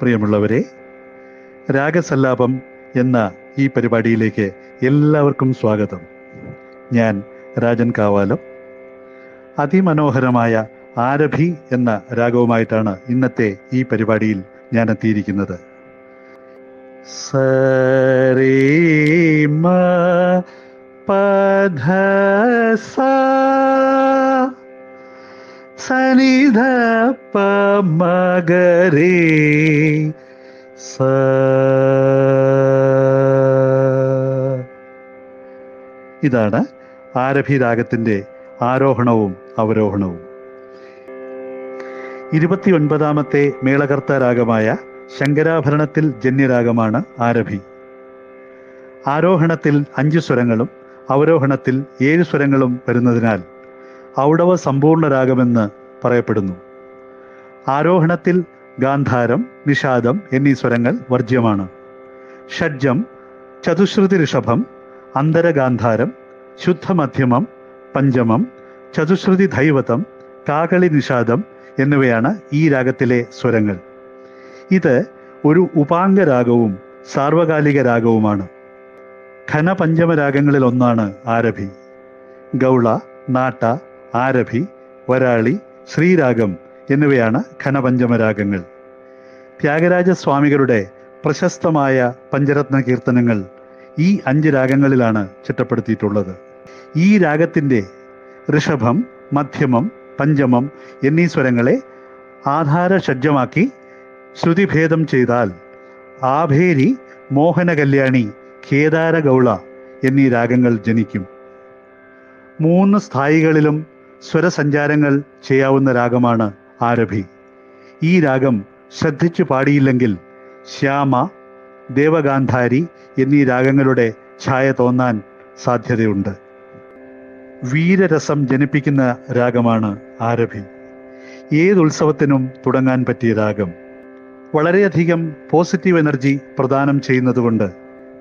പ്രിയമുള്ളവരെ രാഗസല്ലാപം എന്ന ഈ പരിപാടിയിലേക്ക് എല്ലാവർക്കും സ്വാഗതം. ഞാൻ രാജൻ കാവാലം. അതിമനോഹരമായ ആരഭി എന്ന രാഗവുമായിട്ടാണ് ഇന്നത്തെ ഈ പരിപാടിയിൽ ഞാൻ എത്തിയിരിക്കുന്നത്. സരേമ പധ സാ സനിധ പമഗരേ സ. ഇതാണ് ആരഭി രാഗത്തിന്റെ ആരോഹണവും അവരോഹണവും. ഇരുപത്തിയൊൻപതാമത്തെ മേളകർത്ത രാഗമായ ശങ്കരാഭരണത്തിൽ ജന്യരാഗമാണ് ആരഭി. ആരോഹണത്തിൽ അഞ്ച് സ്വരങ്ങളും അവരോഹണത്തിൽ ഏഴ് സ്വരങ്ങളും വരുന്നതിനാൽ ഔടവ സമ്പൂർണ രാഗമെന്ന് പറയപ്പെടുന്നു. ആരോഹണത്തിൽ ഗാന്ധാരം നിഷാദം എന്നീ സ്വരങ്ങൾ വർജ്യമാണ്. ഷഡ്ജം ചതുശ്രുതി ഋഷഭം അന്തരഗാന്ധാരം ശുദ്ധമധ്യമം പഞ്ചമം ചതുശ്രുതി ധൈവതം കാകളി നിഷാദം എന്നിവയാണ് ഈ രാഗത്തിലെ സ്വരങ്ങൾ. ഇത് ഒരു ഉപാംഗരാഗവും സാർവകാലിക രാഗവുമാണ് ഘനപഞ്ചമ രാഗങ്ങളിൽ ഒന്നാണ് ആരഭി. ഗൗള നാട്ട ആരഭി വരാളി ശ്രീരാഗം എന്നിവയാണ് ഘനപഞ്ചമ രാഗങ്ങൾ ത്യാഗരാജ സ്വാമികളുടെ പ്രശസ്തമായ പഞ്ചരത്ന കീർത്തനങ്ങൾ ഈ അഞ്ച് രാഗങ്ങളിലാണ് ചിട്ടപ്പെടുത്തിയിട്ടുള്ളത്. ഈ രാഗത്തിന്റെ ഋഷഭം മധ്യമം പഞ്ചമം എന്നീ സ്വരങ്ങളെ ആധാര ഷഡ്ജമാക്കി ശ്രുതിഭേദം ചെയ്താൽ ആഭേരി മോഹന കല്യാണി കേദാര ഗൗള എന്നീ രാഗങ്ങൾ ജനിക്കും. മൂന്ന് സ്ഥായികളിലും സ്വരസഞ്ചാരങ്ങൾ ചെയ്യാവുന്ന രാഗമാണ് ആരഭി. ഈ രാഗം ശ്രദ്ധിച്ചു പാടിയില്ലെങ്കിൽ ശ്യാമ ദേവഗാന്ധാരി എന്നീ രാഗങ്ങളുടെ ഛായ തോന്നാൻ സാധ്യതയുണ്ട്. വീരരസം ജനിപ്പിക്കുന്ന രാഗമാണ് ആരഭി. ഏതുത്സവത്തിനും തുടങ്ങാൻ പറ്റിയ രാഗം. വളരെയധികം പോസിറ്റീവ് എനർജി പ്രദാനം ചെയ്യുന്നതുകൊണ്ട്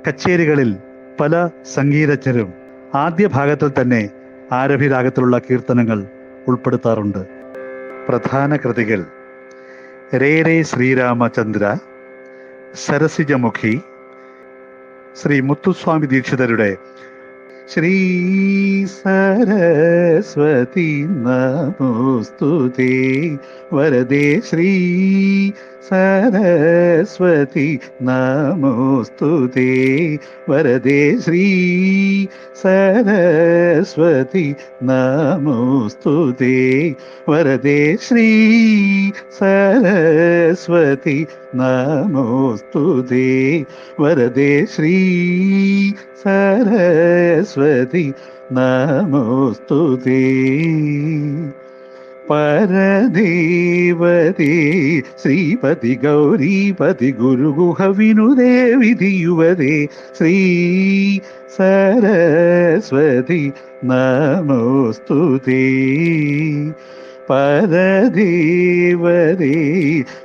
കച്ചേരികളിൽ പല സംഗീതജ്ഞരും ആദ്യ ഭാഗത്തിൽ തന്നെ ആരഭി രാഗത്തിലുള്ള കീർത്തനങ്ങൾ ഉൾപ്പെടുത്താറുണ്ട്. പ്രധാന കൃതികൾ രേ രേ ശ്രീരാമചന്ദ്ര സരസിജമുഖി ശ്രീ മുത്തുസ്വാമി ദീക്ഷിതരുടെ ശ്രീ സരസ്വതി നമോസ്തുതേ വരദേ ശ്രീ സരസ്വതി നമോസ്തുതേ വരദേ ശ്രീ സരസ്വതി നമോസ്തുതേ വരദേ ശ്രീ സരസ്വതി നമോസ്തുതേ വരദേ ശ്രീ സരസ്വതി നമോസ്തുതേ പരദേവതേ ശ്രീപതി ഗൗരീപതി ഗുരുഗുഹ വിനുദേ വിധിയുവതേ ശ്രീ സരസ്വതി നമോസ്തുതേ പരദേവതേ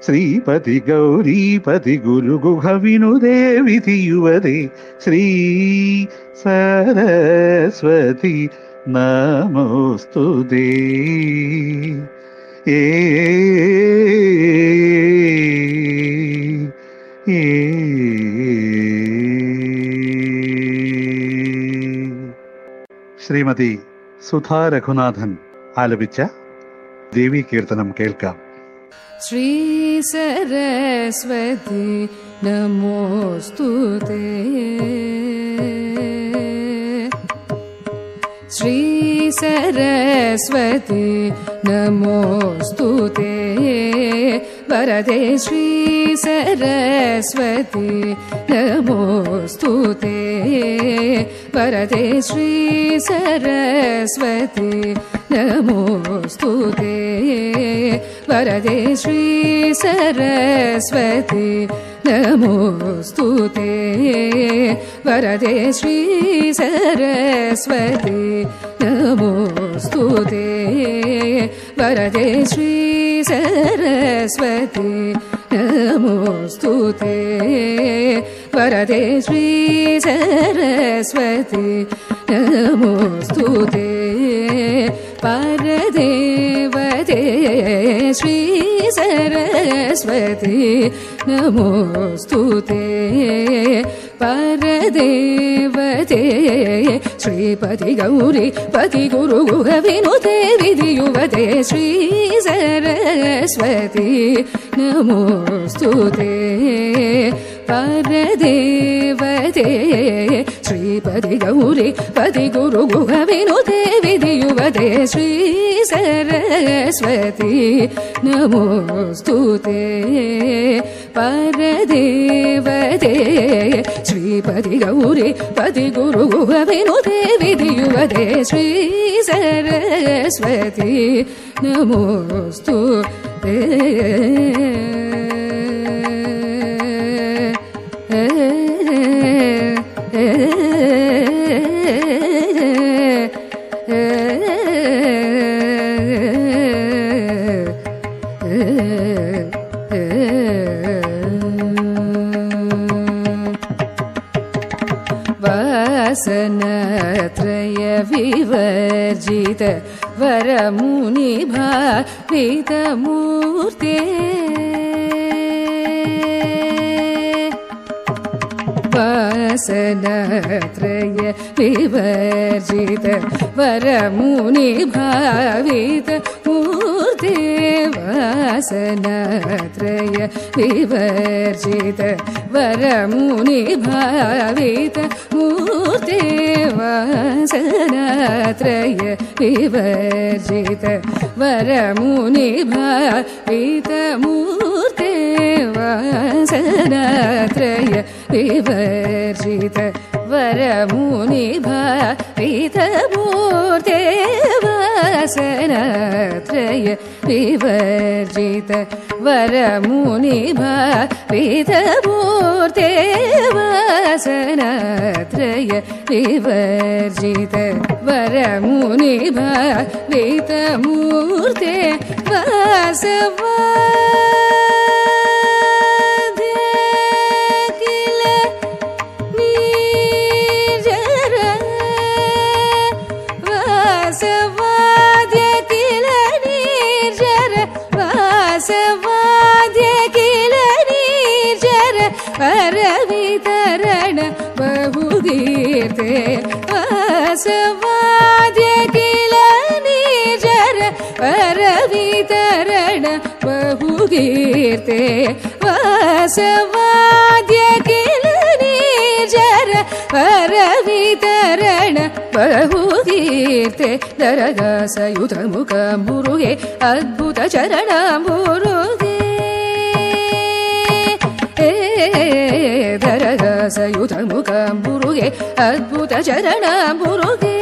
ശ്രീപതി ഗൗരീപതി ഗുരുഗുഹ വിനുദേ വിധിയുവതേ ശ്രീ സരസ്വതി നമോസ്തുതേ ഏ ശ്രീമതി സുധാ രഘുനാഥൻ ആലപിച്ച ദേവി കീർത്തനം കേൾക്കാം ശ്രീ സരസ്വതി നമോസ്തുതേ श्रीसरस्वती नमोऽस्तु ते। वरदे श्रीसरस्वती नमोऽस्तु ते। वरदे श्रीसरस्वती नमोऽस्तु ते। वरदे श्रीसरस्वती नमोऽस्तु ते। वरदे श्री नमोऽस्तु ते वरदे सरस्वती नमोऽस्तु ते वरदे सरस्वती नमोऽस्तु ते परदेवते सरस्वती नमोऽस्तु ते परदेवते श्रीपति गौरी पति गुरु विनुते विधियुवते श्री सरस्वती। नमोऽस्तु ते परदेवते श्रीपति गौरी पति गुरु गुह विनुते विधियुवते श्री सरस्वती नमोऽस्तु ते परदेवते श्रीपति गौरी पति गुरु गुह विनुते विधियुवते श्री सरस्वती ते वासनत्रय विवर्जित विवर्जित वरमुनिभावित मूर्ते वासनत्रय विवर्जित वरमुनिभावित सनात्रय विवर्जित। वरमुनि भातमूते वा सनात्रय हिबर्जित वरमुनिभीतमूर्ते भा प्रीत मूर्ते वासनत्रय विवर्जित वरमुनिभीतमूर्ते भा वासनत्रय पिवर्जित वरमुनि भा गीते वाद्य भरविरणीते दरद सयुधनमुख बुरुगे अद्भुत चरण बुरुगे दरद सयुधनमुख बुरुगे अद्भुत चरणगे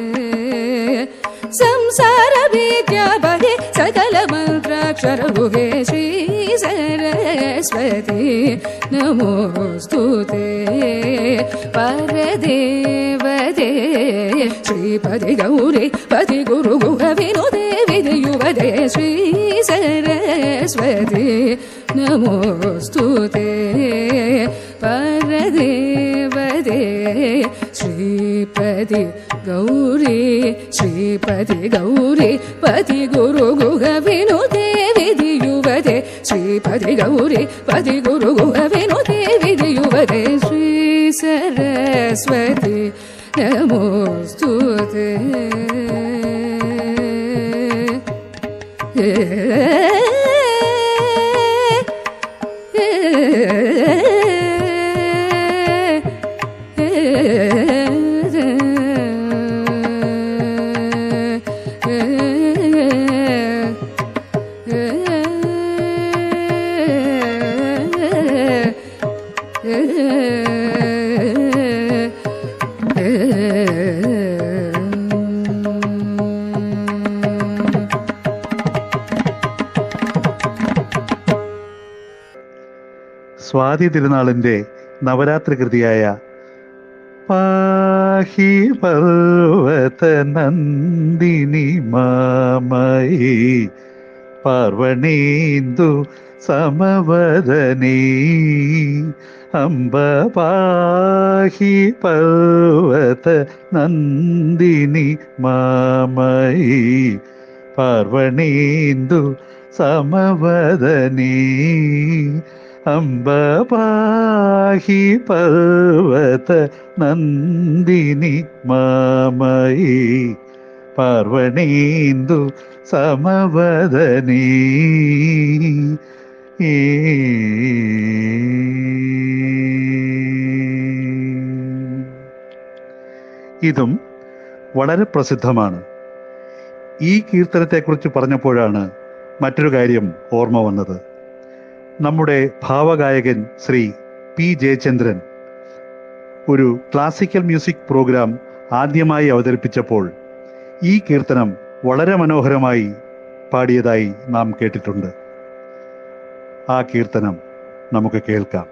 संसारविज्ञापदे सकलमन्त्राक्षरभुगे श्री सरेस्वते नमोऽस्तु ते परदेवदे श्रीपदि गौरे पदि पति गुरुभुवीदेविनि युवते श्रीसरेस्वते। नमोऽस्तु ते परदेवदे श्रीपदि गौरी श्रीपति गौरी पति गुरु गुह विनुदे विधियुवदे श्रीपति गौरी पति गुरु गुह विनुदे विधियुवदे श्री सरस्वती സ്വാതി തിരുനാളിന്റെ നവരാത്രി കൃതിയായ പാഹി പർവത നന്ദിനി മാമയി പാർവണീന്ദു സമവദനീ അംബ പാഹി പർവത നന്ദിനി മാമയി പാർവണീന്ദു സമവദനീ അംബ പാഹി പർവത നന്ദിനി മാമയി. പാർവണീന്ദു സമവദനീ. ഇതും വളരെ പ്രസിദ്ധമാണ്. ഈ കീർത്തനത്തെക്കുറിച്ച് പറഞ്ഞപ്പോഴാണ് മറ്റൊരു കാര്യം ഓർമ്മ വന്നത്. നമ്മുടെ ഭാവഗായകൻ ശ്രീ പി ജയചന്ദ്രൻ ഒരു ക്ലാസിക്കൽ മ്യൂസിക് പ്രോഗ്രാം ആദ്യമായി അവതരിപ്പിച്ചപ്പോൾ ഈ കീർത്തനം വളരെ മനോഹരമായി പാടിയതായി നാം കേട്ടിട്ടുണ്ട്. ആ കീർത്തനം നമുക്ക് കേൾക്കാം.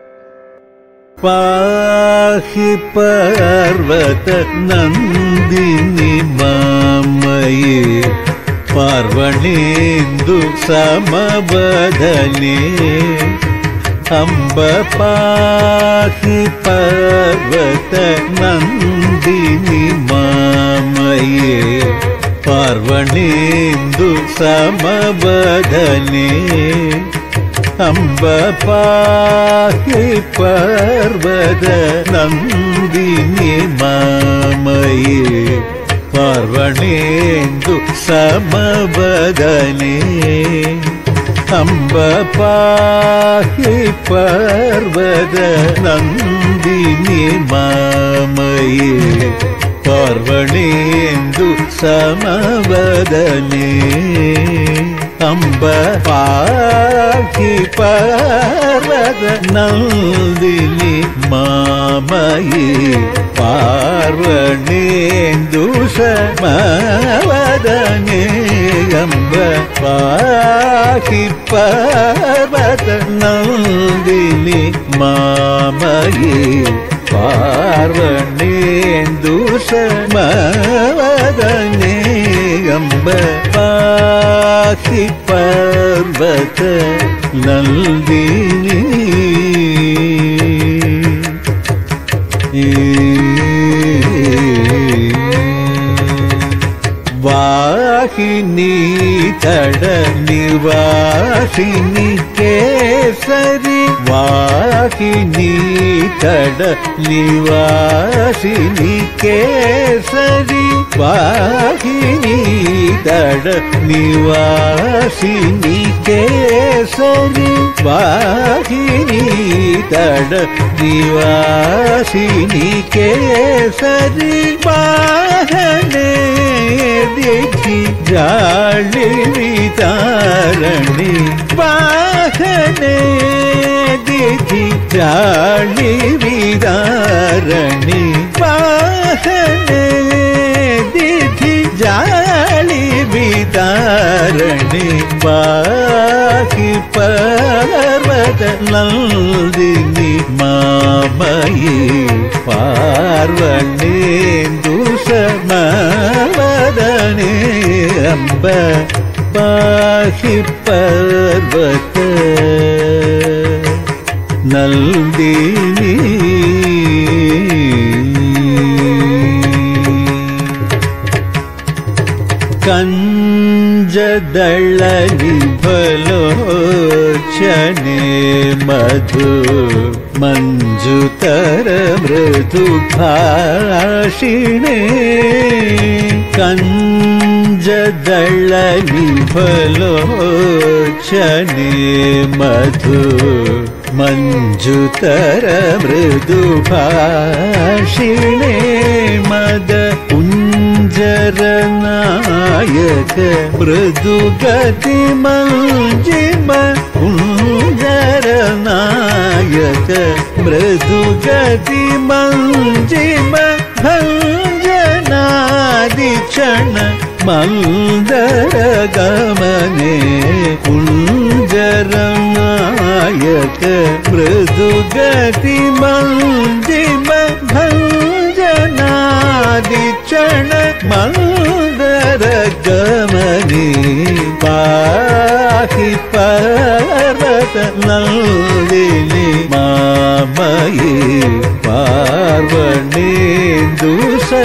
പാഹി പർവത നന്ദിനി മാമയേ പാർവണേന്ദു സമബദനേ അംബ പാഹി പർവത നന്ദിനി മാമയേ പാർവണേന്ദു സമബദനേ അംബ പാഹി പർവത നന്ദിനി മാമയേ പാർവണേന്ദു സമവദനേ അംബ പാഹി പർവത നന്ദിനി മാമയേ പാർവണേന്ദു സമവദനേ അംബ പാഹി പർവത നന്ദിനി മാമയേ പാർവണേന്ദു സമവദനേ അംബ പാഹി പർവത നന്ദിനി മാമയേ പാർവണേന്ദു സമവദനേ അംബ പാഹി പർവത നന്ദിനി വാഹിനി തട നിവാസിനി കേസരി वासिनी तडलिवासिनी केसरी वाहिनी तडलिवासिनी केसरी वाहिनी तडलिवासिनी केसरी बाहने देखी जालिनी तारणी बाहने धिति चाणि विदारणि वाहने दिधि जाणि विदारणि पाहि पर्वत नन्दिनि मामयि पार्वणेन्दुषमवदने अम्ब पाहि पर्वत പർവത നന്ദിനി കഞ്ചദള വിഫലോചനെ മധു മഞ്ജുതര മൃദു ഭാഷിണേ കഞ്ചദള വിഫലോചനെ മധു मञ्जुतर मृदुभाषिणे मद कुञ्जरनायक मृदुगति मञ्जिम कुञ्जरनायक मृदुगति मञ्जिम भञ्जनादिक्षण मलदगमने कुञ्जरनायक मृदुगति मन्दिम भञ्जनादिक्षण चरण मल्दरगमनि पाहि पर्वतनमयि पर्वणि दुषि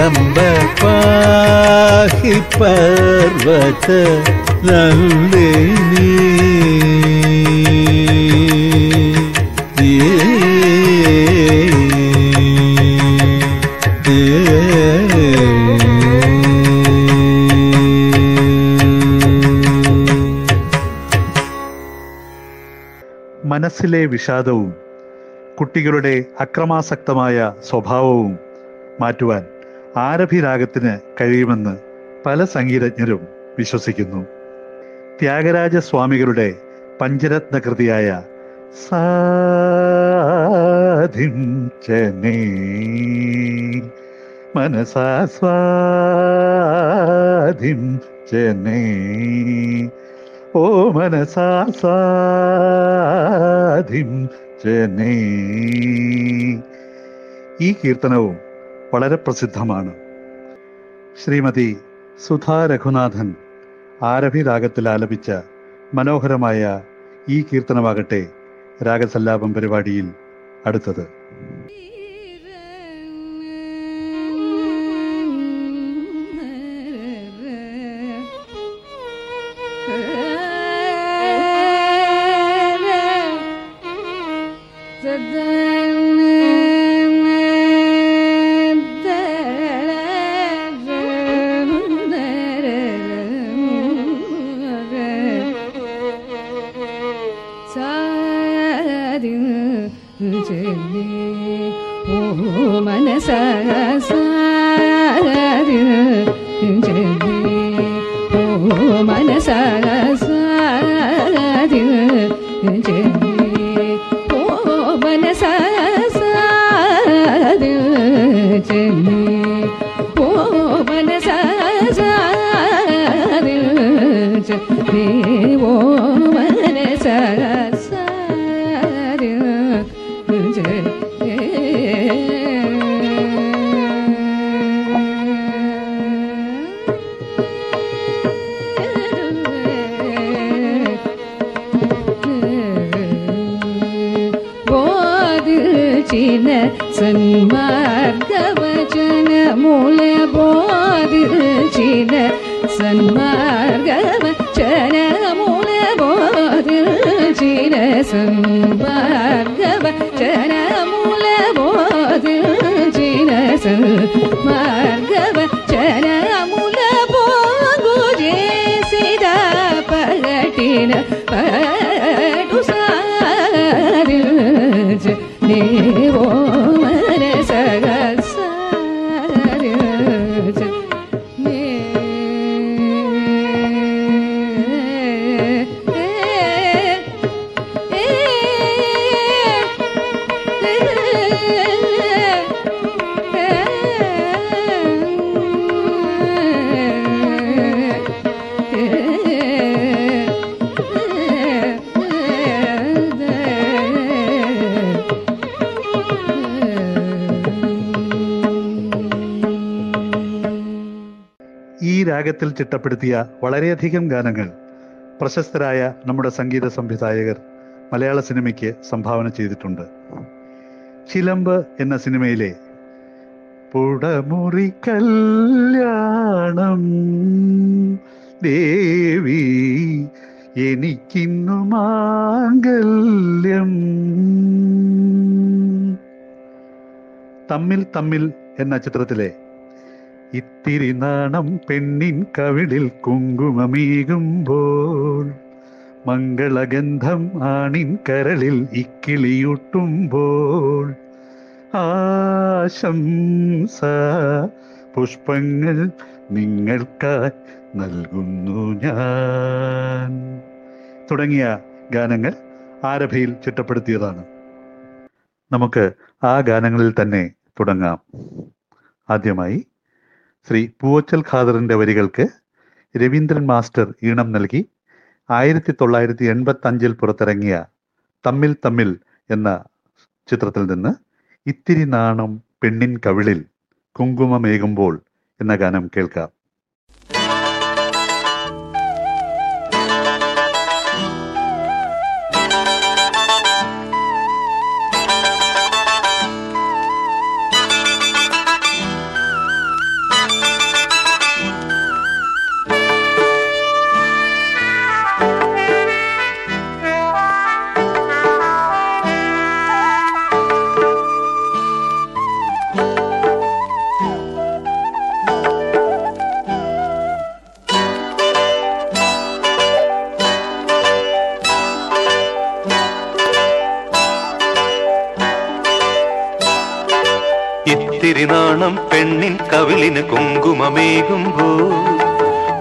മാമയേ പാർവണേന്ദുഷമവദനേ അംബ പാഹി പർവത നന്ദിനി മനസ്സിലെ വിഷാദവും കുട്ടികളുടെ അക്രമാസക്തമായ സ്വഭാവവും മാറ്റുവാൻ ആരഭിരാഗത്തിന് കഴിയുമെന്ന് പല സംഗീതജ്ഞരും വിശ്വസിക്കുന്നു. ത്യാഗരാജ സ്വാമികളുടെ പഞ്ചരത്ന കൃതിയായ സാധിം ചനേ മനസാ സ്വാധിം ചനേ ഓ മനസാ സ്വാധിം ഈ കീർത്തനവും വളരെ പ്രസിദ്ധമാണ്. ശ്രീമതി സുധാ രഘുനാഥൻ ആരഭി രാഗത്തിൽ ആലപിച്ച മനോഹരമായ ഈ കീർത്തനമാകട്ടെ രാഗസല്ലാപം പരിപാടിയിൽ അടുത്തത്. llevo ഈ രാഗത്തിൽ ചിട്ടപ്പെടുത്തിയ വളരെയധികം ഗാനങ്ങൾ പ്രശസ്തരായ നമ്മുടെ സംഗീത സംവിധായകർ മലയാള സിനിമയ്ക്ക് സംഭാവന ചെയ്തിട്ടുണ്ട്. ചിലമ്പ് എന്ന സിനിമയിലെ പുടമുറി കല്യാണം ദേവി എനിക്കിന്നു മാംഗല്യം. തമ്മിൽ തമ്മിൽ എന്ന ചിത്രത്തിലെ ഇത്തിരി നാണം പെണ്ണിൻ കവിളിൽ കുങ്കുമമീകുമ്പോൾ മംഗളഗന്ധം ആണിൻ കരളിൽ ഇക്കിളിയൂട്ടുമ്പോൾ. ആശംസ പുഷ്പങ്ങൾ നിങ്ങൾക്കായി നൽകുന്നു ഞാൻ. തുടങ്ങിയ ഗാനങ്ങൾ ആരഭയിൽ ചിട്ടപ്പെടുത്തിയതാണ്. നമുക്ക് ആ ഗാനങ്ങളിൽ തന്നെ തുടങ്ങാം. ആദ്യമായി ശ്രീ പൂവച്ചൽ ഖാദറിന്റെ വരികൾക്ക് രവീന്ദ്രൻ മാസ്റ്റർ ഈണം നൽകി ആയിരത്തി തൊള്ളായിരത്തി എൺപത്തി അഞ്ചിൽ പുറത്തിറങ്ങിയ തമ്മിൽ തമ്മിൽ എന്ന ചിത്രത്തിൽ നിന്ന് ഇത്തിരി നാണം പെണ്ണിൻ കവിളിൽ കുങ്കുമമേകുമ്പോൾ എന്ന ഗാനം കേൾക്കാം. കവിളിന് കുങ്കുമമേകുമ്പോ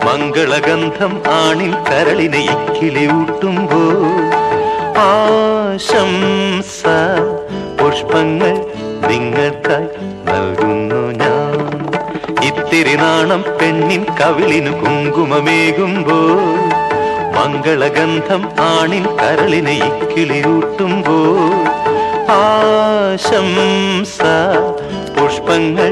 മംഗളഗന്ധം ആണിൽ കരളിനെ ഇക്കിളി ഊട്ടുമ്പോ ആശംസ പുഷ്പങ്ങൾ നിങ്ങൾക്കായി നൽകുന്നു ഞാൻ. ഇത്തിരി നാണം പെണ്ണിൻ കവിളിന് കുങ്കുമമേകുമ്പോ മംഗളഗന്ധം ആണിൻ കരളിനെ ഇക്കിളിയൂട്ടുമ്പോ ആശംസ പുഷ്പങ്ങൾ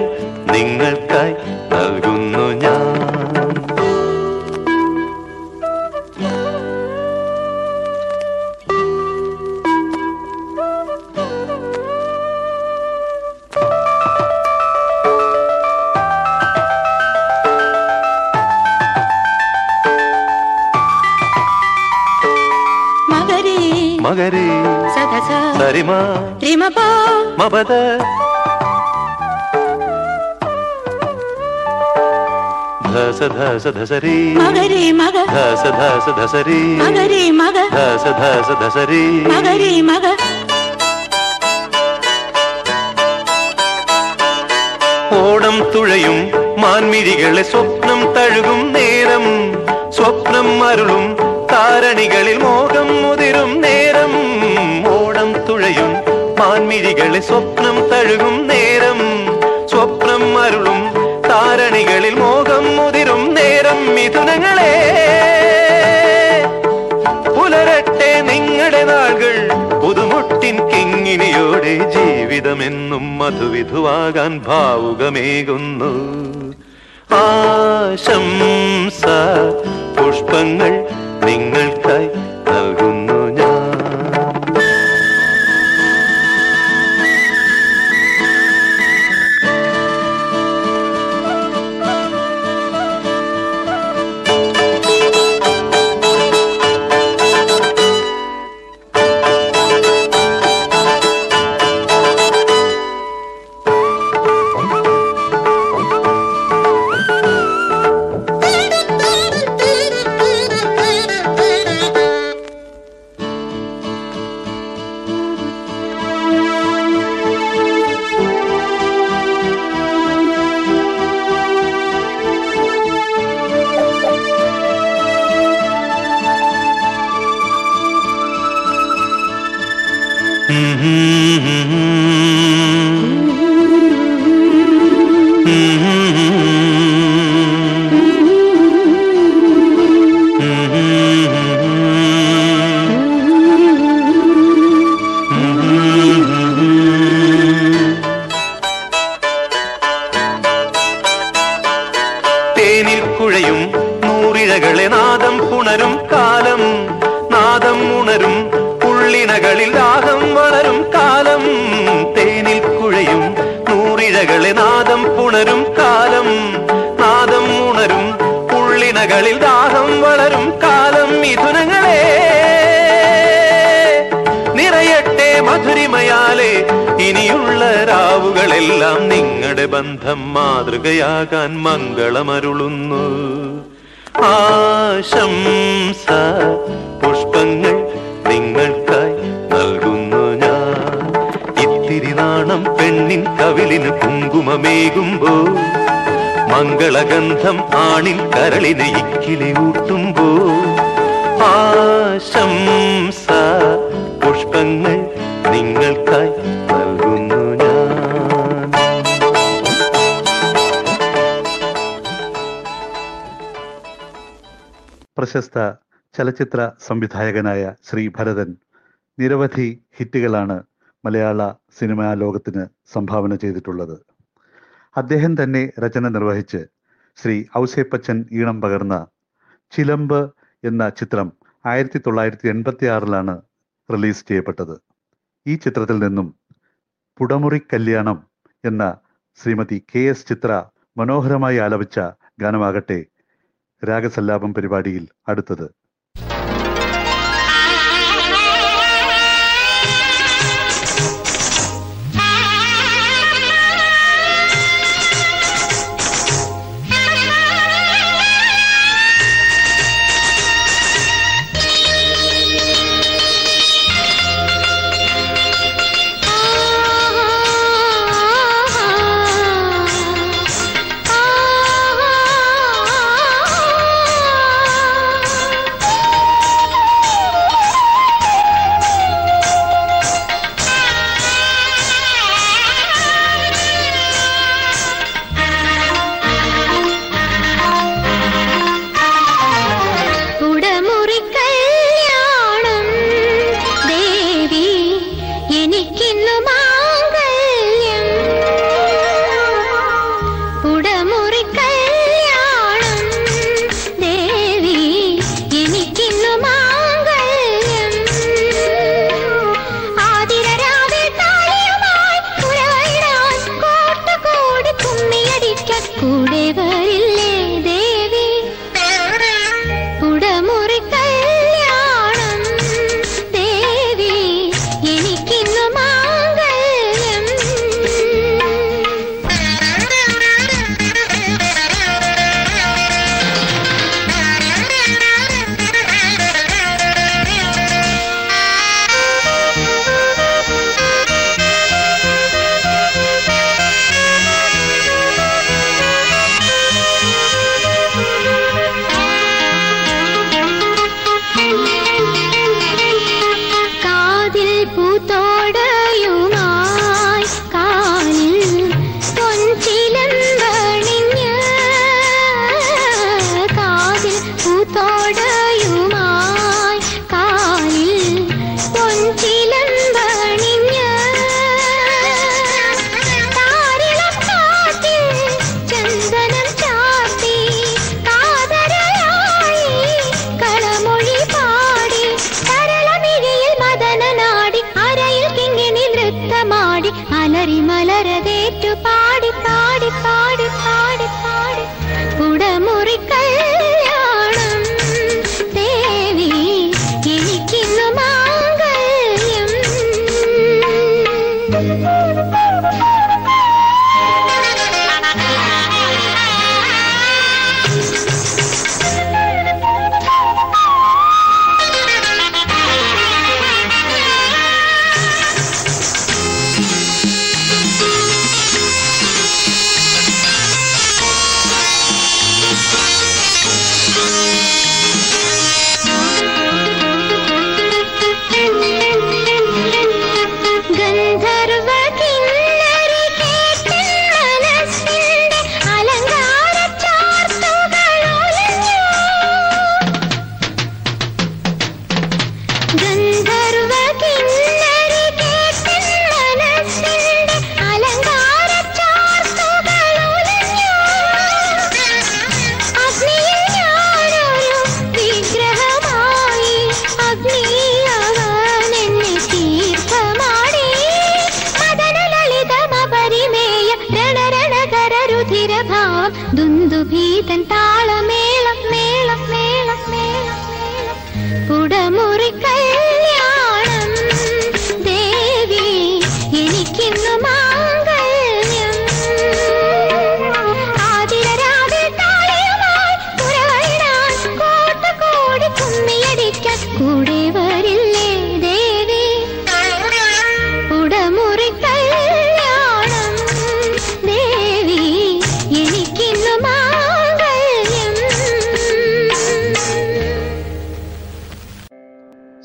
ധസ ധസ ധസരി മകരേ മക ധസ ധസ ധസരി മകരേ മക ധസ ധസ ധസരി മകരേ മക ഓണം തുഴയും മാൻമിഴികളെ സ്വപ്നം തഴുകും നേരം സ്വപ്നം അരുളും താരണികളിൽ മോഹം മുതിരും നേരം ഓണം തുഴയും മാൻമിഴികളെ സ്വപ്നം തഴുകും നേരം സ്വപ്നം അരുളും മിഥുനങ്ങളെ പുലരട്ടെ നിങ്ങളുടെ നാളുകൾ പുതുമുട്ടിൻ കിങ്ങിനിയോടെ ജീവിതമെന്നും മധുവിധുവാകാൻ ഭാവുകമേകുന്നു. ആശംസ ചലച്ചിത്ര സംവിധായകനായ ശ്രീ ഭരതൻ നിരവധി ഹിറ്റുകളാണ് മലയാള സിനിമാ ലോകത്തിന് സംഭാവന ചെയ്തിട്ടുള്ളത്. അദ്ദേഹം തന്നെ രചന നിർവഹിച്ച് ശ്രീ ഔസേപ്പച്ചൻ ഈണം പകർന്ന ചിലമ്പ് എന്ന ചിത്രം ആയിരത്തി തൊള്ളായിരത്തി എൺപത്തി ആറിലാണ് റിലീസ് ചെയ്യപ്പെട്ടത്. ഈ ചിത്രത്തിൽ നിന്നും പുടമുറി കല്യാണം എന്ന ശ്രീമതി കെ എസ് ചിത്ര മനോഹരമായി ആലപിച്ച ഗാനമാകട്ടെ രാഗസല്ലാപം പരിപാടിയിൽ അടുത്തത്. Oh my god.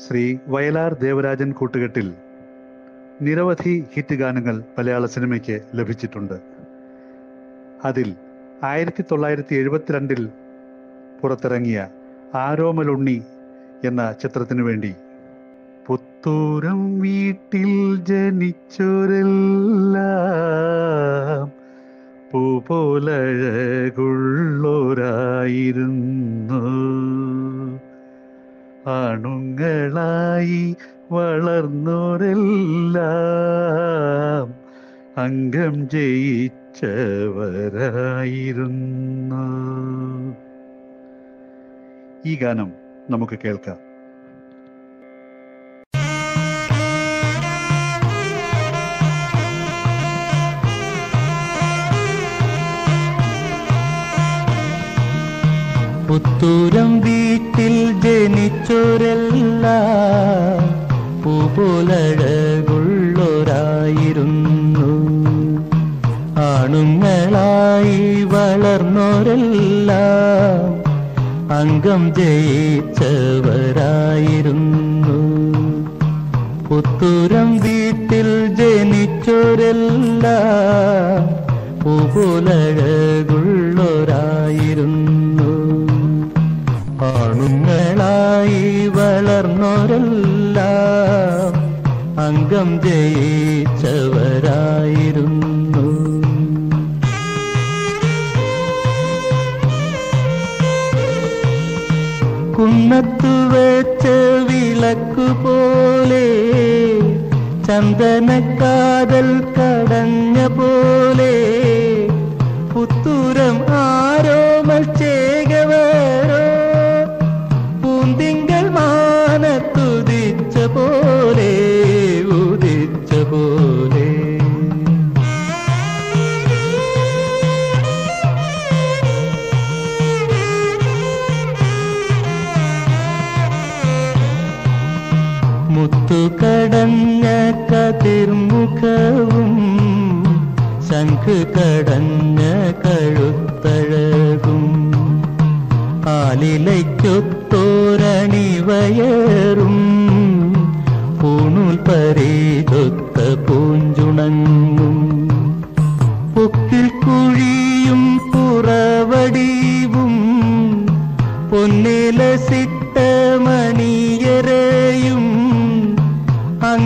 Shri Vayalar Devarajan കൂട്ടുകെട്ടിൽ നിരവധി ഹിറ്റ് ഗാനങ്ങൾ മലയാള സിനിമയ്ക്ക് ലഭിച്ചിട്ടുണ്ട്. അതിൽ ആയിരത്തി തൊള്ളായിരത്തി എഴുപത്തിരണ്ടിൽ പുറത്തിറങ്ങിയ ആരോമലുണ്ണി എന്ന ചിത്രത്തിനു വേണ്ടി പുത്തൂരം വീട്ടിൽ ജനിച്ചോരെല്ലാം പൂപോലഴകുള്ളോരായിരുന്നു. ആണുങ്ങളായി വളർന്നോരെല്ലാം അംഗം ജയിച്ചവരായിരുന്നു. ഈ ഗാനം നമുക്ക് കേൾക്കാം. പുത്തൂരം വീട്ടിൽ ജനിച്ചൊരെല്ലാം പൂപോലഴകുള്ളോരായിരുന്നു. ആണുങ്ങളായി വളർന്നോരെല്ലാം അംഗം ജയിച്ചവരായിരുന്നു. പുത്തൂരം വീട്ടിൽ ജനിച്ചൊരെല്ലാം പൂപോലഴകുള്ളോരായിരുന്നു. ആണുങ്ങളായി വളർന്നോരെല്ലാം അംഗം ജയിച്ചവരായിരുന്നു. കുന്നത്തു വെച്ച് വിളക്കു പോലെ ചന്ദനക്കാതൽ കടഞ്ഞ പോലെ പുത്തൂരം ആരോ മുത്തുകടഞ്ഞ കതിർമുഖവും ശംഖ് കടഞ്ഞ കഴുത്തഴകും ആലിലയ്ക്കൊത്തോരണിവയറും പൂണൂൽ പരീതൊത്ത പൂഞ്ചുണങ്ങും പൊക്കിൽ കുഴിയും പുറവടിവും പൊന്നിലസിട്ട മണിയരയും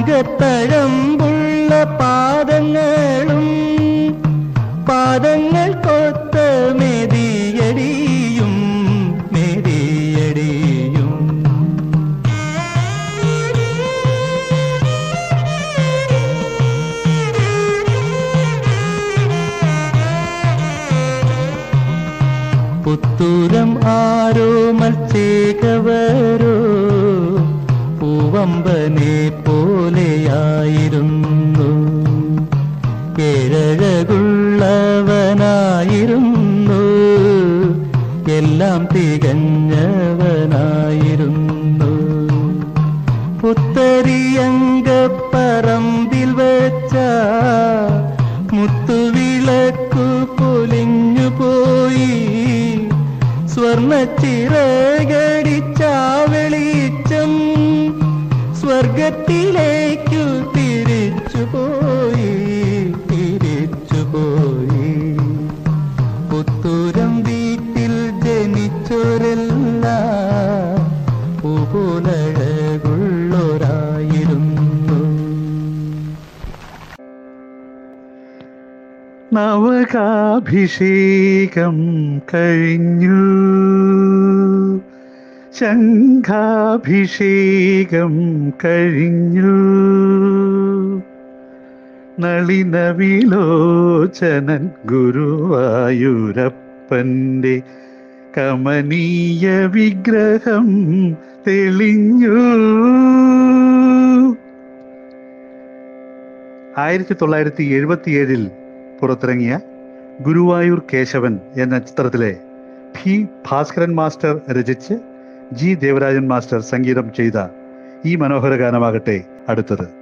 അങ്കത്തഴമ്പുള്ള പാദങ്ങളും പാദങ്ങൾ കൊത്ത മെതിയടിയും മെതിയടിയും. പുത്തൂരം ആരോ നവകാഭിഷേകം കഴിഞ്ഞു. ശംഖാഭിഷേകം കഴിഞ്ഞു. നളിനവിലോചനൻ ഗുരുവായൂരപ്പന്റെ കമനീയ വിഗ്രഹം തെളിഞ്ഞു. ആയിരത്തി തൊള്ളായിരത്തി എഴുപത്തിയേഴിൽ പുറത്തിറങ്ങിയ ഗുരുവായൂർ കേശവൻ എന്ന ചിത്രത്തിലെ പി ഭാസ്കരൻ മാസ്റ്റർ രചിച്ച് ജി ദേവരാജൻ മാസ്റ്റർ സംഗീതം ചെയ്ത ഈ മനോഹര ഗാനമാകട്ടെ അടുത്തത്.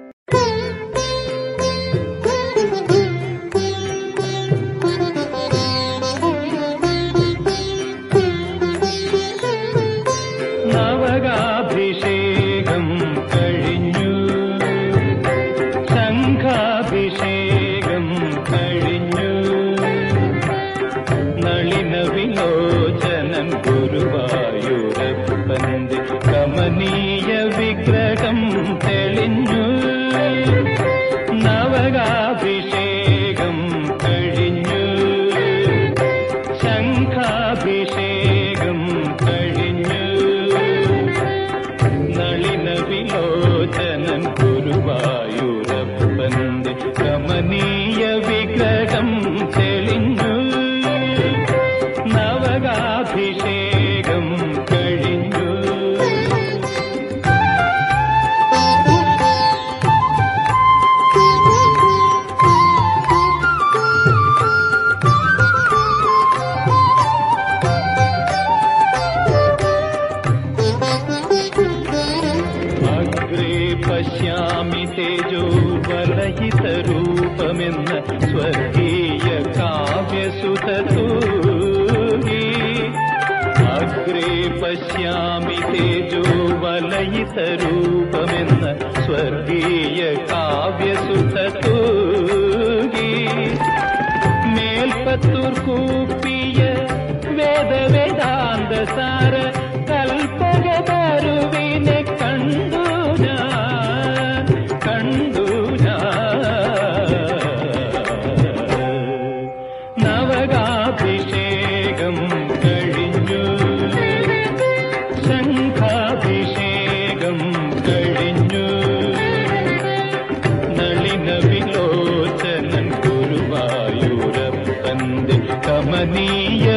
കമനീയ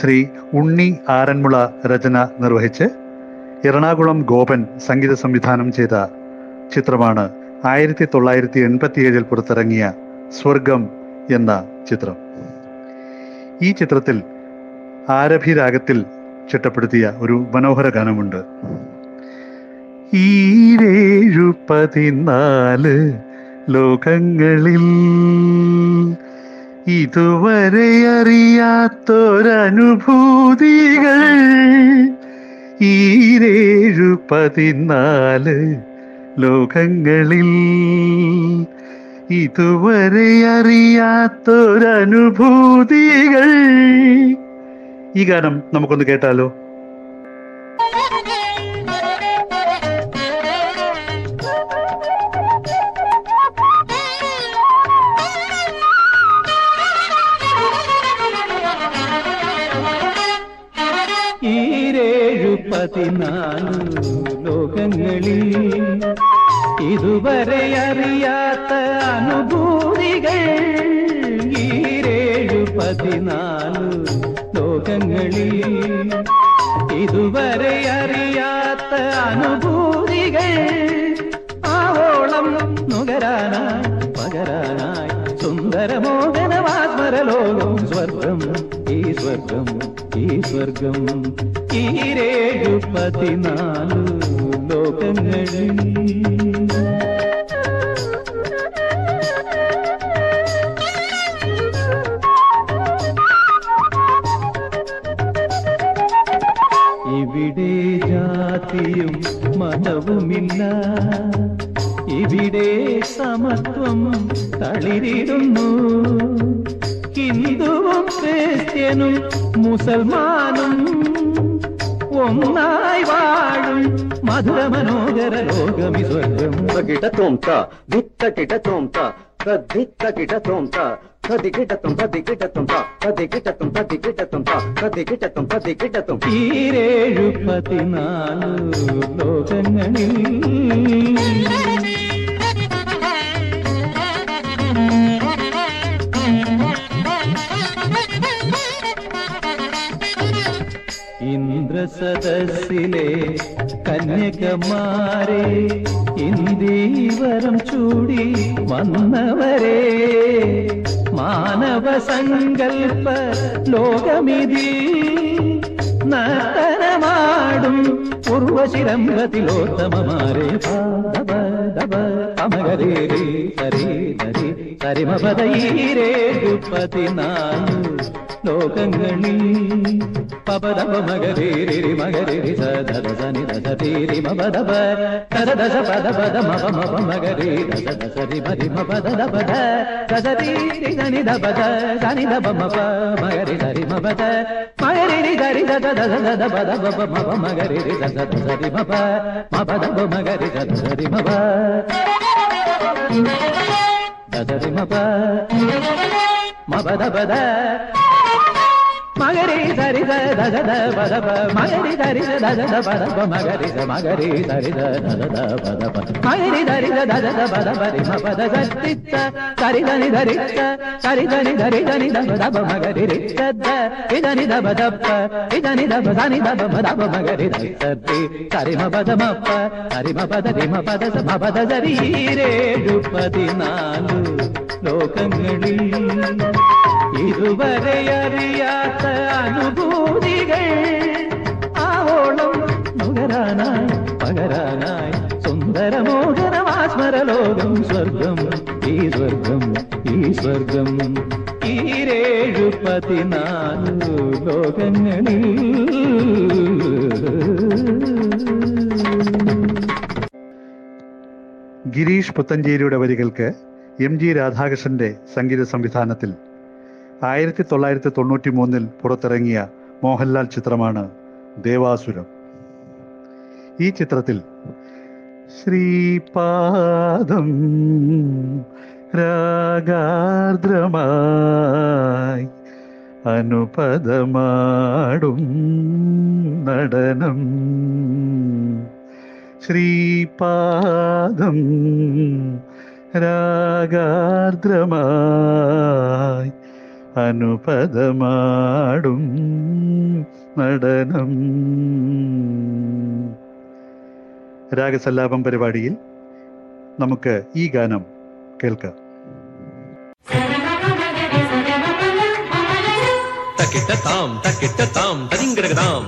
ശ്രീ ഉണ്ണി ആരൻമുള രചന നിർവഹിച്ച് എറണാകുളം ഗോപൻ സംഗീത സംവിധാനം ചെയ്ത ചിത്രമാണ് ആയിരത്തി തൊള്ളായിരത്തി എൺപത്തിയേഴിൽ പുറത്തിറങ്ങിയ സ്വർഗം എന്ന ചിത്രം. ഈ ചിത്രത്തിൽ ആരഭി രാഗത്തിൽ ചിട്ടപ്പെടുത്തിയ ഒരു മനോഹര ഗാനമുണ്ട്. ഈരേഴു പതിനാല് ലോകങ്ങളിൽ ഇതുവരെ അറിയാത്തൊരനുഭൂതികൾ ഈരേഴു പതിനാല് ലോകങ്ങളിൽ ഇതുവരെ അറിയാത്തൊരനുഭൂതികൾ ഈ ഗാനം നമുക്കൊന്ന് കേട്ടാലോ? പതിനാല് ലോകങ്ങളിൽ ഇതുവരെ അറിയാത്ത അനുഭൂതികൾ ഈരേഴു പതിനാല് ലോകങ്ങളിൽ ഇതുവരെ അറിയാത്ത അനുഭൂതികൾ ആവോളം നുകരാനായി പകരാനായി. സുന്ദരമോഹനവാത്മരലോകം സ്വർഗം ഈ സ്വർഗം. ഈ സ്വർഗം ഈരേഴു പതിനാല് ലോകങ്ങളിൽ. ഇവിടെ ജാതിയും മതവുമില്ല. ഇവിടെ സമത്വം തളിരിടുന്നു. ഹിന്ദുവും క్రిస్టియను ముసల్మాను ഒന്നായി വാഴും മധുര മനോഹര ലോകമി സ്വർഗം గిట తొంత కది గిట తొంత దిగిట గిట తొంత దిగిట తొంత కది గిట తొంత లోకంగణి കന്യ കന്യകമാരെ ഇന്ദീവരം ചൂടി വന്നവരെ മാനവ സങ്കൽപ്പ ലോകമിതി നർത്തനമാടും ఉర్వశిరంగతిలోత్తమమారే పాదవ దవ తమగరే సరే దరి సరిమపదైరే దుప్పతి నాను లోకంగణి పపదవ మగరేరి మగరేరి సదద సని దసతేరి మపదవ సదదస పద పద మప మప మగరే దస దసరి మరి మపద దపద సదతీరి సని దపద సని దప మప మగరి సరి మపద మగరి సరి దద దద దద పద మప మగరి దద പപ മപ മകരി ദസ ദസ രി മപ മപദ പ മകരി ദസ രി മപ ദസ మగరి దరి దద పద మగరి దరి దద పద మగరి మగరి దరి దద పద మగరి దరి దద పద పరి పద దత్తిత్త సరి దని ధరిత్త సరి దని ధరి దని దబ దబ మగరి రిత్తద్ద ఇదని దబ దప్ప ఇదని దబ దని దబ దబ మగరి దత్తద్ది సరి మ పద మప్ప సరి మ పద రి మ పద స మ పద జరి రేడు పదినాలు ಲೋಕಗಳಿ ಇದುವರೆ ಅರಿಯಾತ അനുഭൂതികൾ. ആവോളം നുകരാനായി പകരാനായി സുന്ദരമോഹനമാസ്മരലോകം സ്വർഗം ഈ സ്വർഗം ഈ സ്വർഗം. ഈരേഴു പതിനാല് ലോകങ്ങളിൽ. ഗിരീഷ് പുത്തഞ്ചേരിയുടെ വരികൾക്ക് എം ജി രാധാകൃഷ്ണന്റെ സംഗീത സംവിധാനത്തിൽ ആയിരത്തി തൊള്ളായിരത്തി തൊണ്ണൂറ്റി മൂന്നിൽ പുറത്തിറങ്ങിയ മോഹൻലാൽ ചിത്രമാണ് ദേവാസുരം. ഈ ചിത്രത്തിൽ ശ്രീപാദം രാഗാർദ്രമായി അനുപദമാടും നടനം. ശ്രീപാദം രാഗാർദ്രമായി അനുപദമാടും നടനം. രാഗസല്ലാപം പരിപാടിയിൽ നമുക്ക് ഈ ഗാനം കേൾക്കാം. തക്കിട്ട താം തക്കിട്ട താം തരിങ്കടകതാം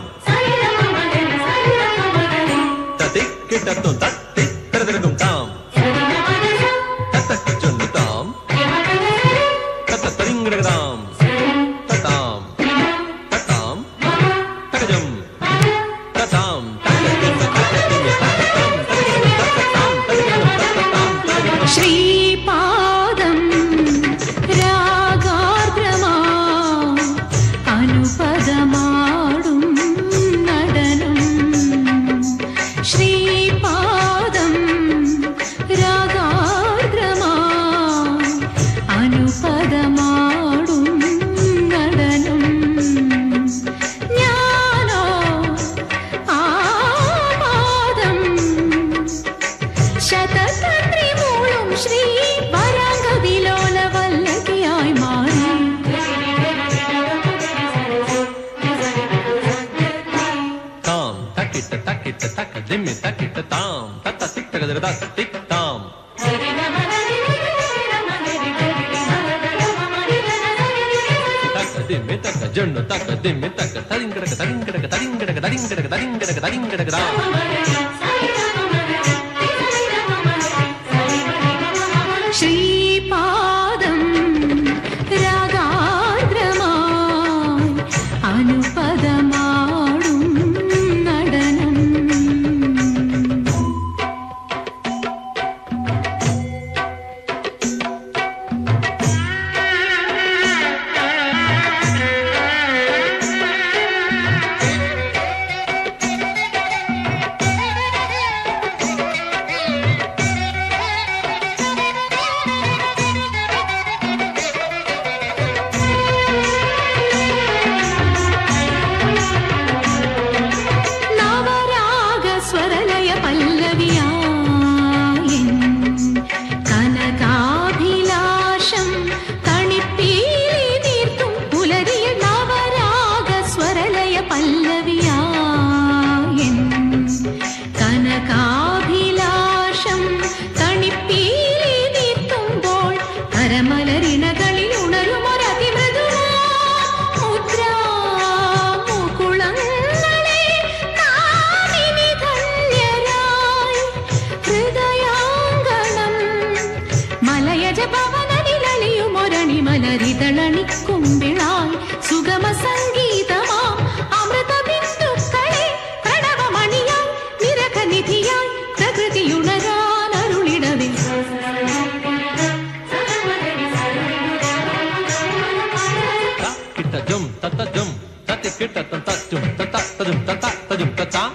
kita tentak jum tentak tajum tentak tajum tentak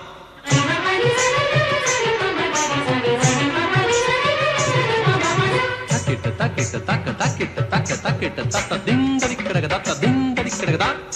takit takit tak takit tak takit tak ding dari kereta tak ding dari tak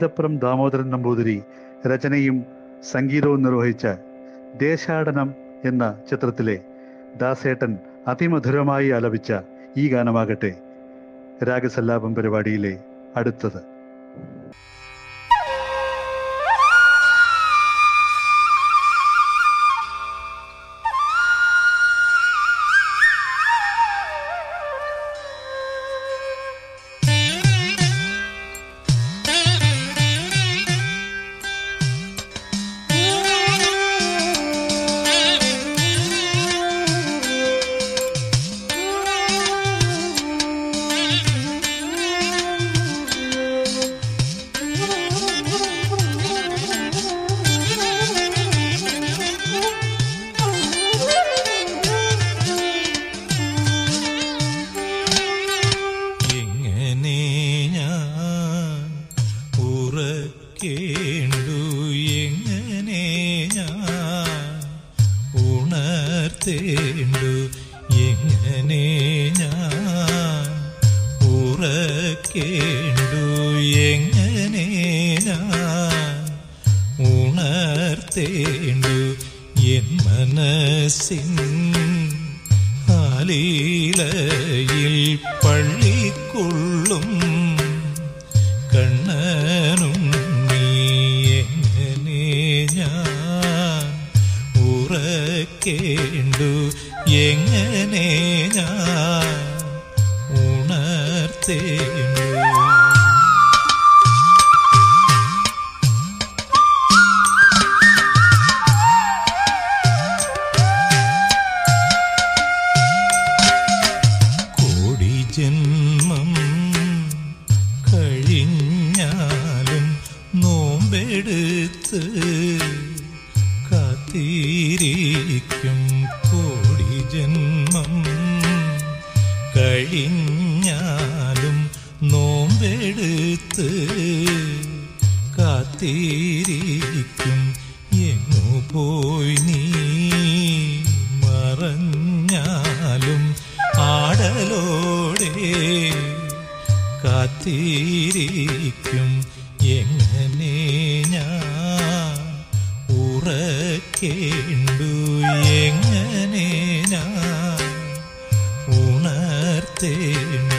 ഗീതപ്പുറം Damodaran Namboothiri രചനയും സംഗീതവും നിർവഹിച്ച ദേശാടനം എന്ന ചിത്രത്തിലെ ദാസേട്ടൻ അതിമധുരമായി ആലപിച്ച ഈ ഗാനമാകട്ടെ രാഗസല്ലാപം പരിപാടിയിലെ അടുത്തത്. കേണ്ടു എങ്ങനെ ഞാൻ ഉണർത്തേണ്ട?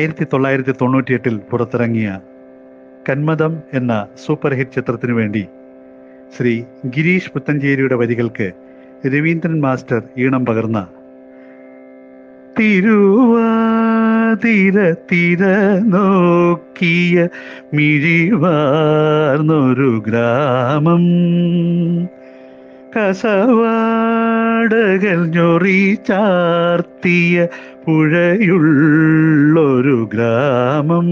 ആയിരത്തി തൊള്ളായിരത്തി തൊണ്ണൂറ്റിയെട്ടിൽ പുറത്തിറങ്ങിയ കന്മദം എന്ന സൂപ്പർ ഹിറ്റ് ചിത്രത്തിനു വേണ്ടി ശ്രീ ഗിരീഷ് പുത്തഞ്ചേരിയുടെ വരികൾക്ക് രവീന്ദ്രൻ മാസ്റ്റർ ഈണം പകർന്ന തിരുവാതിര തിര നോക്കിയ മിഴിവാർന്നൊരു ഗ്രാമം. കസവാടകൾ ഞൊറി ചാർത്തിയ പുഴയുള്ളൊരു ഗ്രാമം.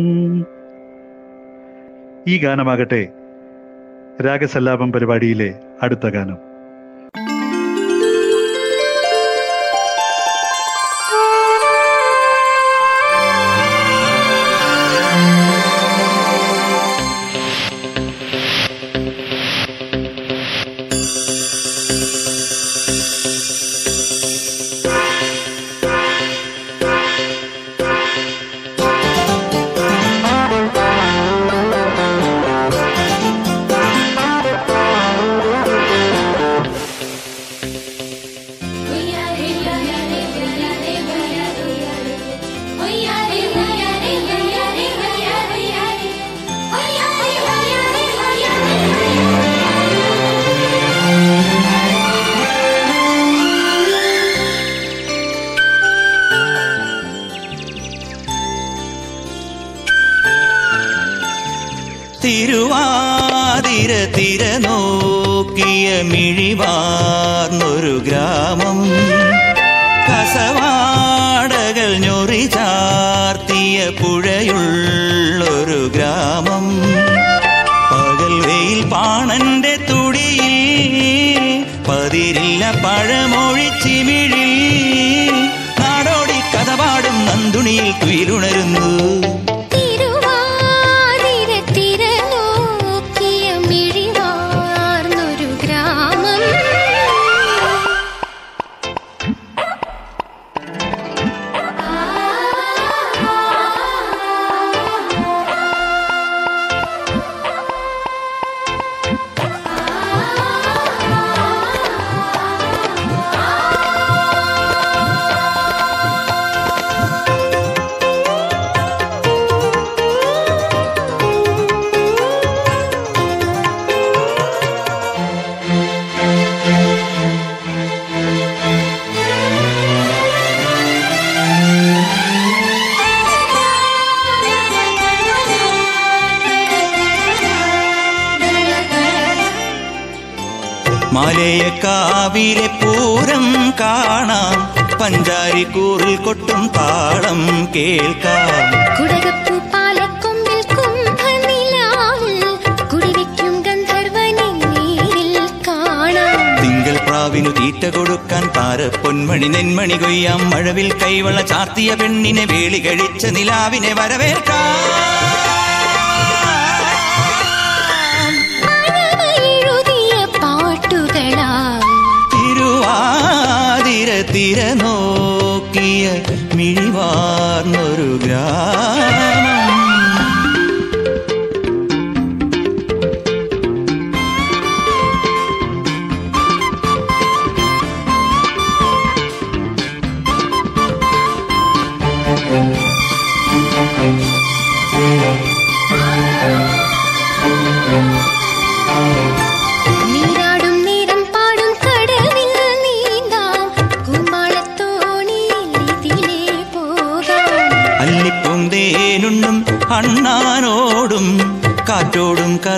ഈ ഗാനമാകട്ടെ രാഗസല്ലാപം പരിപാടിയിലെ അടുത്ത ഗാനം. മിഴിവാർന്നൊരു ഗ്രാമം. ചാർത്തിയ പെണ്ണിനെ വേളി കഴിച്ച നിലാവിനെ വരവേൽക്കാം. തിര നോക്കിയ മിഴിവാർന്നൊരു ഗ്രാമം.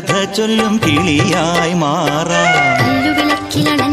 കഥ ചൊല്ലും കിളിയായി മാറാം.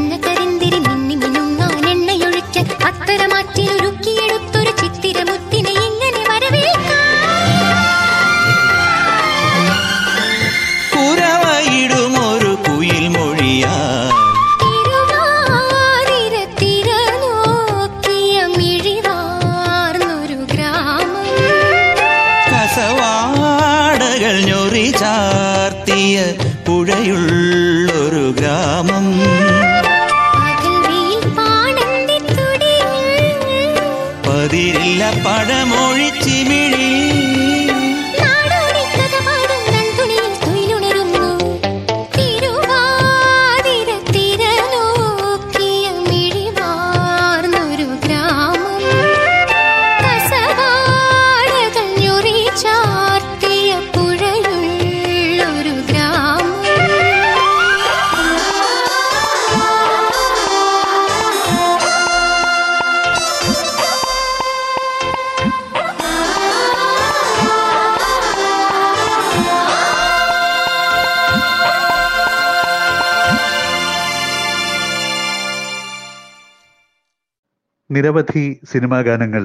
നിരവധി സിനിമാ ഗാനങ്ങൾ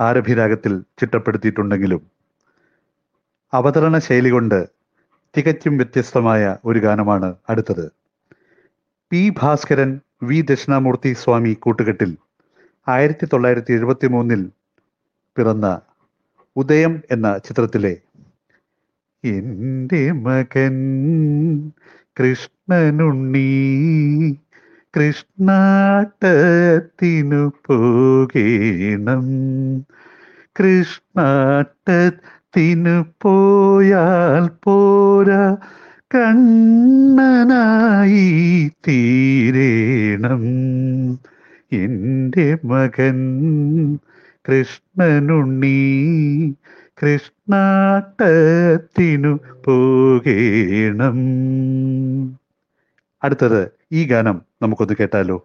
ആരഭിരാഗത്തിൽ ചിട്ടപ്പെടുത്തിയിട്ടുണ്ടെങ്കിലും അവതരണ ശൈലി കൊണ്ട് തികച്ചും വ്യത്യസ്തമായ ഒരു ഗാനമാണ് അടുത്തത്. പി ഭാസ്കരൻ വി ദക്ഷിണാമൂർത്തി സ്വാമി കൂട്ടുകെട്ടിൽ ആയിരത്തി തൊള്ളായിരത്തി എഴുപത്തി മൂന്നിൽ പിറന്ന ഉദയം എന്ന ചിത്രത്തിലെ എന്റെ മകൻ കൃഷ്ണനുണ്ണി കൃഷ്ണാട്ടത്തിനു പോകേണം. കൃഷ്ണാട്ടത്തിനു പോയാൽ പോരാ കണ്ണനായി തീരേണം. എന്റെ മകൻ കൃഷ്ണനുണ്ണി കൃഷ്ണാട്ടത്തിനു പോകേണം. അടുത്തത് ഈ ഗാനം നമുക്കൊന്ന് കേട്ടാലോ?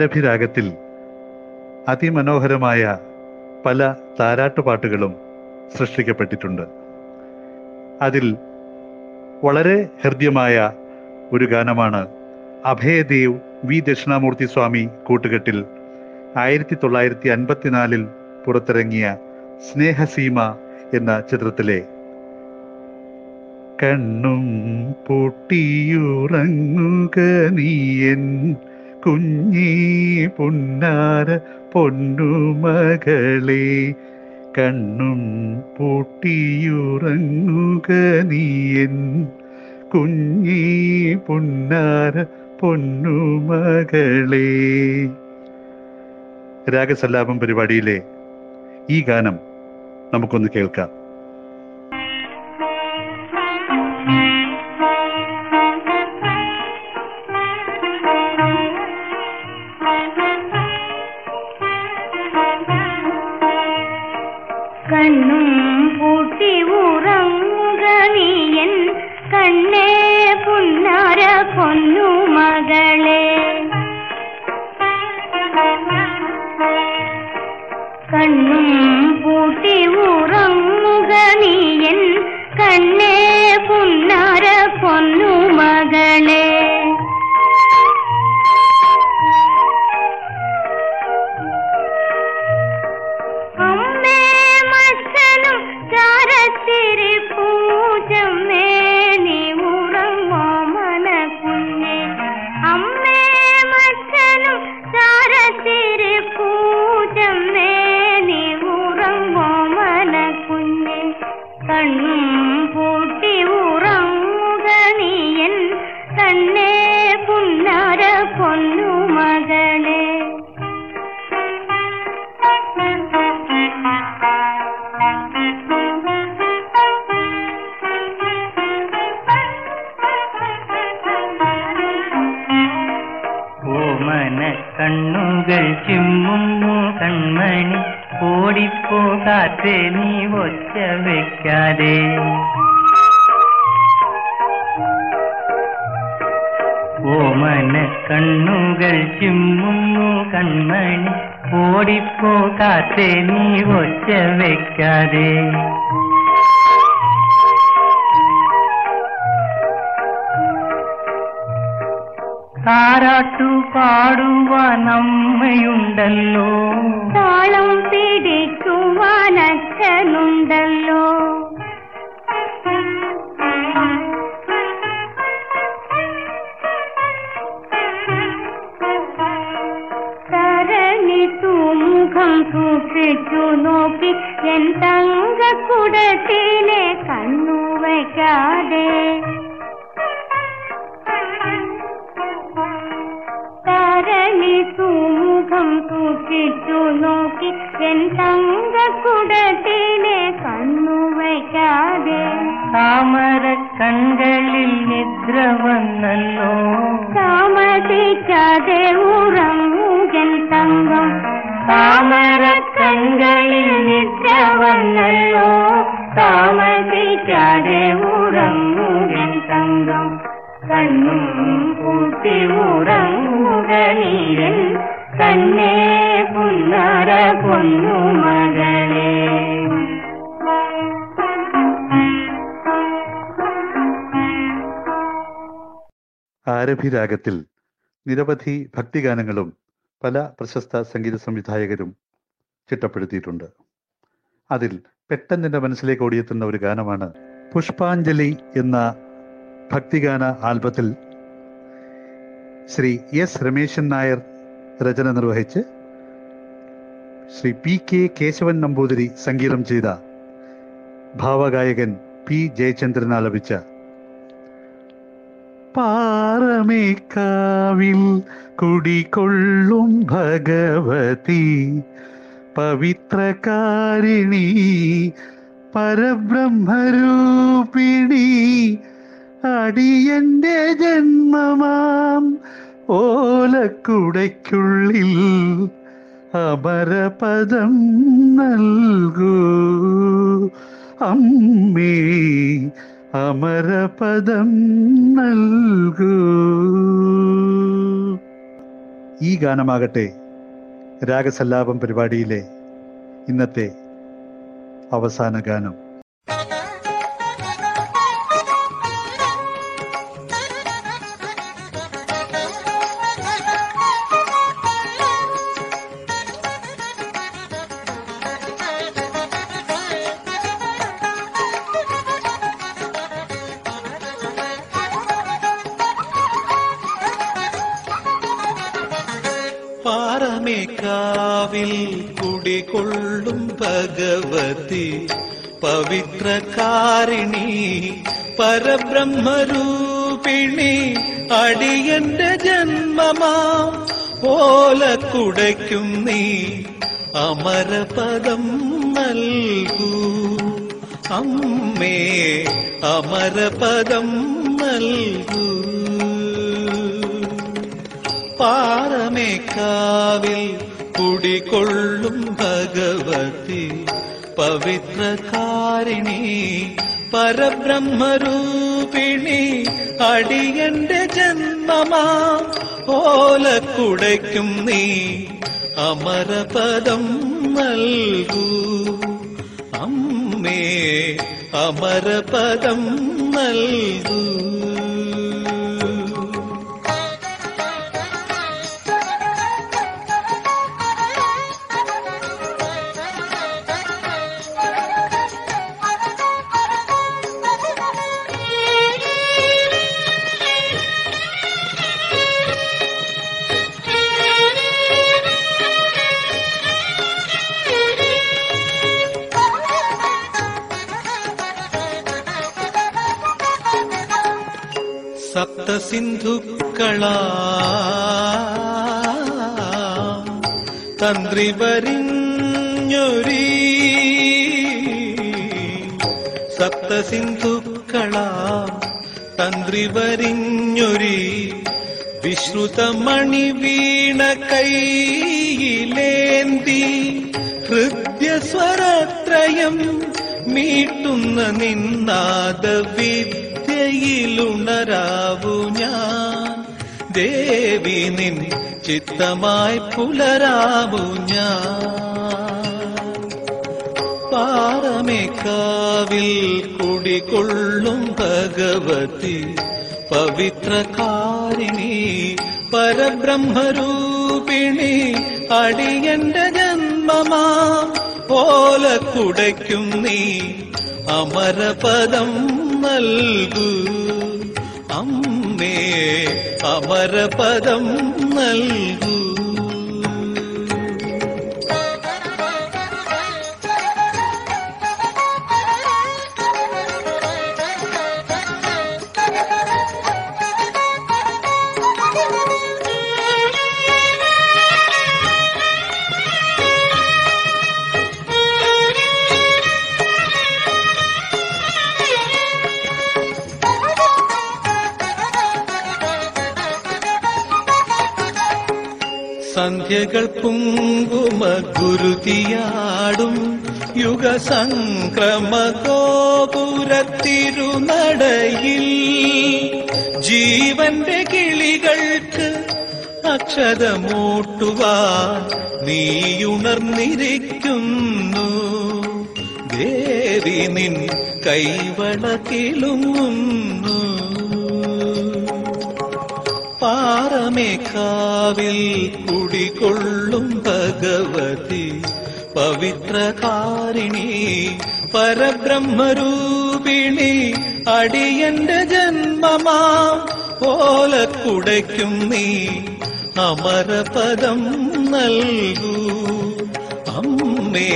ആരഭിരാഗത്തിൽ അതിമനോഹരമായ പല താരാട്ടുപാട്ടുകളും സൃഷ്ടിക്കപ്പെട്ടിട്ടുണ്ട്. അതിൽ വളരെ ഹൃദ്യമായ ഒരു ഗാനമാണ് അഭയദേവ് വി. ദക്ഷിണാമൂർത്തി സ്വാമി കൂട്ടുകെട്ടിൽ ആയിരത്തി തൊള്ളായിരത്തി അൻപത്തിനാലിൽ പുറത്തിറങ്ങിയ സ്നേഹസീമ എന്ന ചിത്രത്തിലെ കണ്ണും പൊട്ടിയുറങ്ങുക നീയൻ കുഞ്ഞി പൊന്നാര പൊന്നുമകളെ കണ്ണും പൂട്ടിയുറങ്ങുക നീയൻ കുഞ്ഞി പൊന്നാര പൊന്നുമകളെ. രാഗസല്ലാപം പരിപാടിയിലെ ഈ ഗാനം നമുക്കൊന്ന് കേൾക്കാം. ആരഭിരാഗത്തിൽ നിരവധി ഭക്തിഗാനങ്ങളും പല പ്രശസ്ത സംഗീത സംവിധായകരും ചിട്ടപ്പെടുത്തിയിട്ടുണ്ട്. അതിൽ പെട്ടെന്ന് എന്റെ മനസ്സിലേക്ക് ഓടിയെത്തുന്ന ഒരു ഗാനമാണ് പുഷ്പാഞ്ജലി എന്ന ഭക്തിഗാന ആൽബത്തിൽ ശ്രീ എസ് രമേശൻ നായർ രചന നിർവഹിച്ച് ശ്രീ പി കെ കേശവൻ നമ്പൂതിരി സംഗീതം ചെയ്ത ഭാവഗായകൻ പി ജയചന്ദ്രൻ ആലപിച്ച പാറമേക്കാവിൽ കുടികൊള്ളും ഭഗവതി. പവിത്രകാരിണി പരബ്രഹ്മരൂപിണി അടിയന്റെ ജന്മമാം ഓലക്കുടയ്ക്കുള്ളിൽ അപരപദം നൽകൂ. അമ്മേ അമരപദം നൽകൂ. ഈ ഗാനമാകട്ടെ രാഗസല്ലാപം പരിപാടിയിലെ ഇന്നത്തെ അവസാന ഗാനം. പാറമേക്കാവിൽ കുടികൊള്ളും ഭഗവതി. പവിത്രകാരിണി പരബ്രഹ്മരൂപിണി അടിയന്റെ ജന്മമാം. ഓല കുടയ്ക്കും നീ അമരപദം നൽകൂ. അമ്മേ അമരപദം നൽകൂ. പാറമേക്കാവിൽ കുടികൊള്ളും ഭഗവതി. പവിത്രകാരിണി പരബ്രഹ്മരൂപിണി അടിയന്റെ ജന്മമാ. ഓലക്കുടയ്ക്കും നീ അമരപദം നൽകൂ. അമ്മേ അമരപദം നൽകൂ. സപ്തസിന്ധുക്കളാ തന്ത്രി വരിഞ്ഞൊരീ സപ്തസിന്ധുക്കളാ. തന്ത്രി വരിഞ്ഞൊരി വിശ്രുതമണി വീണ കൈയിലേന്തി ഹൃദ്യസ്വരത്രയം മീട്ടുന്ന നിന്നാദ ദേവി നിൻ ചിത്തമായി പുലരാവു ഞാൻ. പാറമേക്കാവിൽ കുടികൊള്ളും ഭഗവതി. പവിത്രകാരിണി പരബ്രഹ്മരൂപിണി അടിയന്റെ ജന്മമാ. ഓലക്കുടയ്ക്കും നീ അമരപദം നൽകൂ. അമരപദം നൽകൂ. സന്ധ്യകൾ കുങ്കുമ ഗുരുതിയാടും യുഗസംക്രമ ഗോപുരത്തിരുനടയിൽ ജീവന്റെ കിളികൾക്ക് അക്ഷതമൂട്ടുവാൻ നീയുണർന്നിരിക്കുന്നു ദേവി നിൻ കൈവള കിളുങ്ങുന്നു പാറമേക്കാവിൽ കുടികൊള്ളും ഭഗവതി. പവിത്രകാരിണി പരബ്രഹ്മരൂപിണി അടിയന്റെ ജന്മമാ ഓലക്കുടയ്ക്കും നീ അമരപദം നൽകൂ. അമ്മേ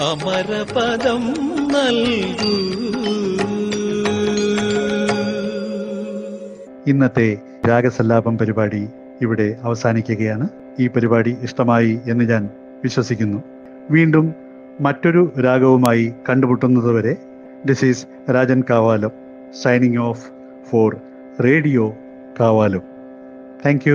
അമരപദം നൽകൂ. ഇന്നത്തെ രാഗസല്ലാപം പരിപാടി ഇവിടെ അവസാനിക്കുകയാണ്. ഈ പരിപാടി ഇഷ്ടമായി എന്ന് ഞാൻ വിശ്വസിക്കുന്നു. വീണ്ടും മറ്റൊരു രാഗവുമായി കണ്ടുമുട്ടുന്നതുവരെ this is Rajan Kavalam signing off for radio Kavalam thank